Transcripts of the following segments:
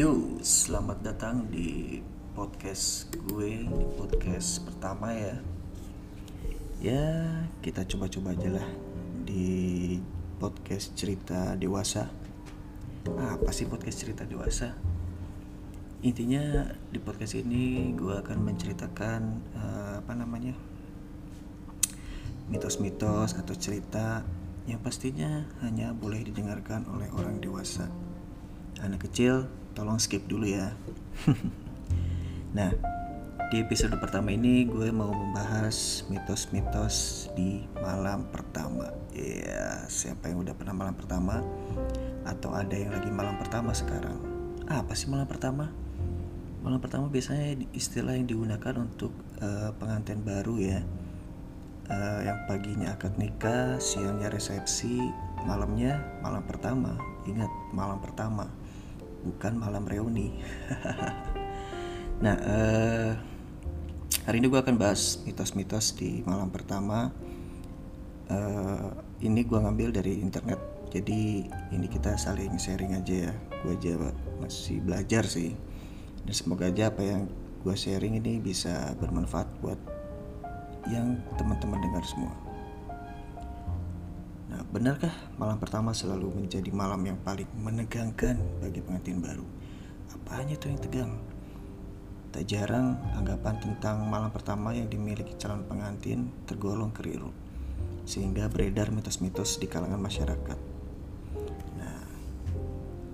Yo, selamat datang di podcast gue, di podcast pertama ya. Ya, kita coba-coba aja lah di podcast cerita dewasa. Apa sih podcast cerita dewasa? Intinya di podcast ini gue akan menceritakan uh, apa namanya mitos-mitos atau cerita yang pastinya hanya boleh didengarkan oleh orang dewasa. Anak kecil tolong skip dulu ya. nah, di episode pertama ini gue mau membahas mitos-mitos di malam pertama. Ya, siapa yang udah pernah malam pertama atau ada yang lagi malam pertama sekarang? Apa sih malam pertama? Malam pertama biasanya istilah yang digunakan untuk uh, pengantin baru ya. Uh, yang paginya akad nikah, siangnya resepsi, malamnya malam pertama. Ingat, malam pertama bukan malam reuni. nah, uh, hari ini gue akan bahas mitos-mitos di malam pertama. Uh, ini gue ngambil dari internet, jadi ini kita saling sharing aja ya. Gue aja masih belajar sih, dan semoga aja apa yang gue sharing ini bisa bermanfaat buat yang teman-teman dengar semua. Nah, benarkah malam pertama selalu menjadi malam yang paling menegangkan bagi pengantin baru? Apanya tuh yang tegang? Tak jarang anggapan tentang malam pertama yang dimiliki calon pengantin tergolong keliru, sehingga beredar mitos-mitos di kalangan masyarakat. Nah,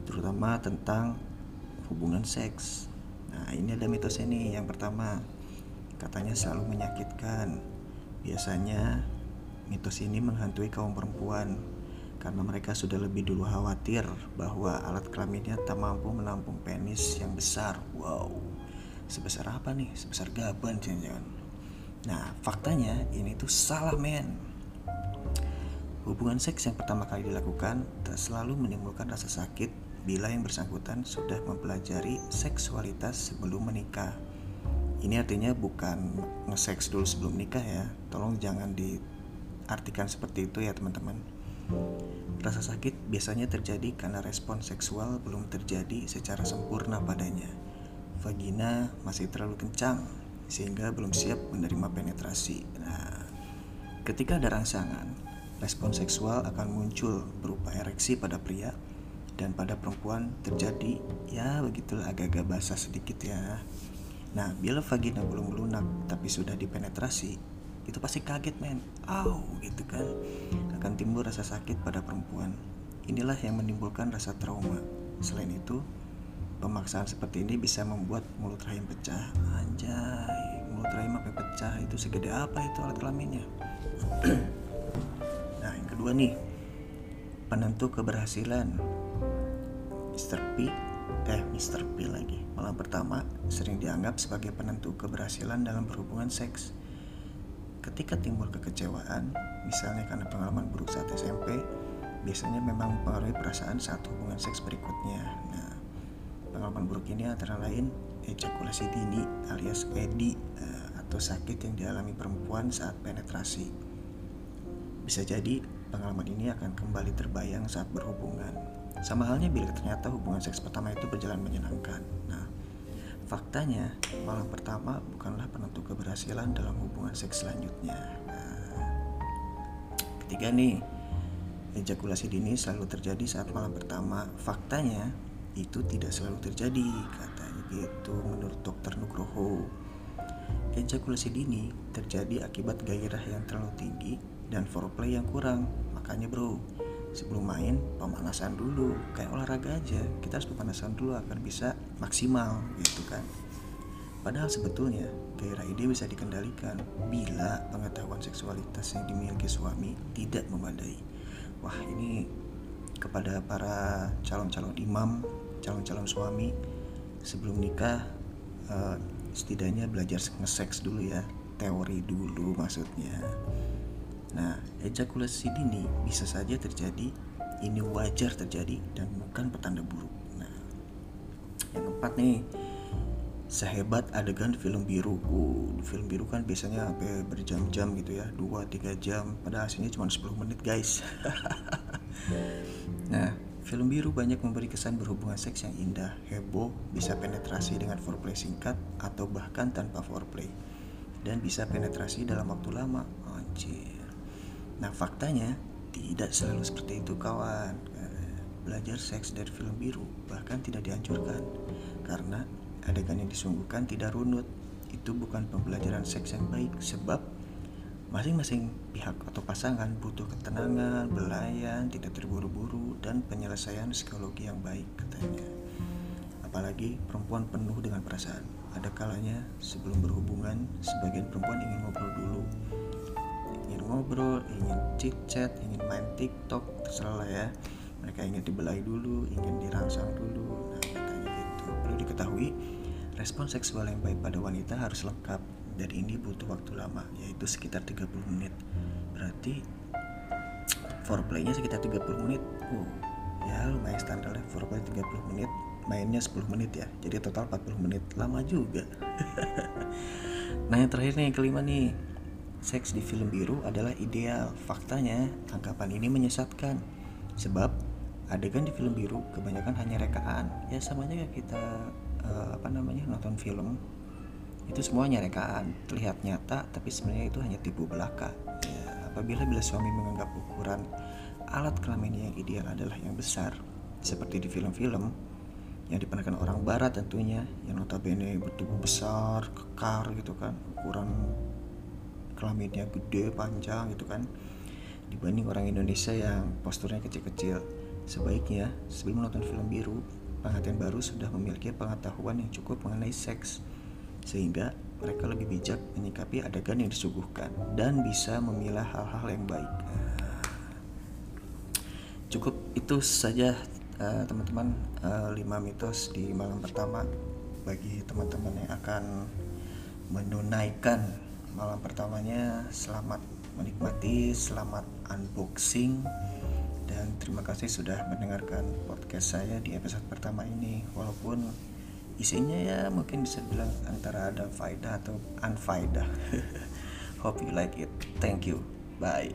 terutama tentang hubungan seks. Nah, ini ada mitos ini. Yang pertama, katanya selalu menyakitkan. Biasanya Mitos ini menghantui kaum perempuan karena mereka sudah lebih dulu khawatir bahwa alat kelaminnya tak mampu menampung penis yang besar. Wow, sebesar apa nih? Sebesar gaban jangan-jangan. Nah, faktanya ini tuh salah men. Hubungan seks yang pertama kali dilakukan tak selalu menimbulkan rasa sakit bila yang bersangkutan sudah mempelajari seksualitas sebelum menikah. Ini artinya bukan nge-seks dulu sebelum nikah ya. Tolong jangan di artikan seperti itu ya teman-teman. Rasa sakit biasanya terjadi karena respon seksual belum terjadi secara sempurna padanya. Vagina masih terlalu kencang sehingga belum siap menerima penetrasi. Nah, ketika ada rangsangan, respon seksual akan muncul berupa ereksi pada pria dan pada perempuan terjadi ya begitulah agak-agak basah sedikit ya. Nah, bila vagina belum melunak tapi sudah dipenetrasi, itu pasti kaget men. Au gitu kan. Akan timbul rasa sakit pada perempuan. Inilah yang menimbulkan rasa trauma. Selain itu pemaksaan seperti ini bisa membuat mulut rahim pecah. Anjay mulut rahim sampai pecah? Itu segede apa itu alat kelaminnya? Nah yang kedua nih penentu keberhasilan. Mr. P eh Mr. P lagi. Malam pertama sering dianggap sebagai penentu keberhasilan dalam berhubungan seks ketika timbul kekecewaan, misalnya karena pengalaman buruk saat SMP, biasanya memang mempengaruhi perasaan saat hubungan seks berikutnya. Nah, pengalaman buruk ini antara lain ejakulasi dini alias EDI eh, atau sakit yang dialami perempuan saat penetrasi. Bisa jadi pengalaman ini akan kembali terbayang saat berhubungan. Sama halnya bila ternyata hubungan seks pertama itu berjalan menyenangkan. Nah, Faktanya, malam pertama bukanlah penentu keberhasilan dalam hubungan seks selanjutnya. Nah, ketiga nih, ejakulasi dini selalu terjadi saat malam pertama. Faktanya, itu tidak selalu terjadi, katanya gitu menurut dokter Nugroho. Ejakulasi dini terjadi akibat gairah yang terlalu tinggi dan foreplay yang kurang. Makanya bro, sebelum main pemanasan dulu. Kayak olahraga aja. Kita harus pemanasan dulu agar bisa maksimal gitu kan. Padahal sebetulnya gairah ini bisa dikendalikan bila pengetahuan seksualitas yang dimiliki suami tidak memadai. Wah ini kepada para calon-calon imam calon-calon suami sebelum nikah uh, setidaknya belajar nge-seks dulu ya. Teori dulu maksudnya ejakulasi dini bisa saja terjadi, ini wajar terjadi dan bukan petanda buruk. Nah, yang keempat nih, sehebat adegan film biru. Uh, film biru kan biasanya sampai berjam-jam gitu ya, 2-3 jam, pada hasilnya cuma 10 menit guys. nah, Film biru banyak memberi kesan berhubungan seks yang indah, heboh, bisa penetrasi dengan foreplay singkat atau bahkan tanpa foreplay. Dan bisa penetrasi dalam waktu lama. Anjir. Nah, faktanya tidak selalu seperti itu, kawan. Belajar seks dari film biru bahkan tidak dianjurkan karena adegan yang disungguhkan tidak runut. Itu bukan pembelajaran seks yang baik sebab Masing-masing pihak atau pasangan butuh ketenangan, belayan, tidak terburu-buru, dan penyelesaian psikologi yang baik katanya. Apalagi perempuan penuh dengan perasaan. Ada kalanya sebelum berhubungan, sebagian perempuan ingin ngobrol dulu. Ngobrol, ingin chit-chat, ingin main TikTok, terserah lah ya. Mereka ingin dibelai dulu, ingin dirangsang dulu. Nah, katanya gitu. Perlu diketahui, respon seksual yang baik pada wanita harus lengkap dan ini butuh waktu lama yaitu sekitar 30 menit berarti foreplaynya sekitar 30 menit uh, ya lumayan standar ya foreplay 30 menit mainnya 10 menit ya jadi total 40 menit lama juga nah yang terakhir nih yang kelima nih seks di film biru adalah ideal. Faktanya anggapan ini menyesatkan. Sebab adegan di film biru kebanyakan hanya rekaan. Ya sama aja kita uh, apa namanya nonton film itu semuanya rekaan. Terlihat nyata tapi sebenarnya itu hanya tipu belaka. Ya, apabila bila suami menganggap ukuran alat kelamin yang ideal adalah yang besar seperti di film-film yang diperankan orang barat tentunya yang notabene bertubuh besar kekar gitu kan ukuran kelaminnya gede panjang gitu kan dibanding orang Indonesia yang posturnya kecil-kecil sebaiknya sebelum menonton film biru pengantin baru sudah memiliki pengetahuan yang cukup mengenai seks sehingga mereka lebih bijak menyikapi adegan yang disuguhkan dan bisa memilah hal-hal yang baik. Cukup itu saja eh, teman-teman uh, uh, 5 mitos di malam pertama bagi teman-teman yang akan menunaikan malam pertamanya selamat menikmati, selamat unboxing dan terima kasih sudah mendengarkan podcast saya di episode pertama ini. Walaupun isinya ya mungkin bisa bilang antara ada faedah atau unfaedah. Hope you like it. Thank you. Bye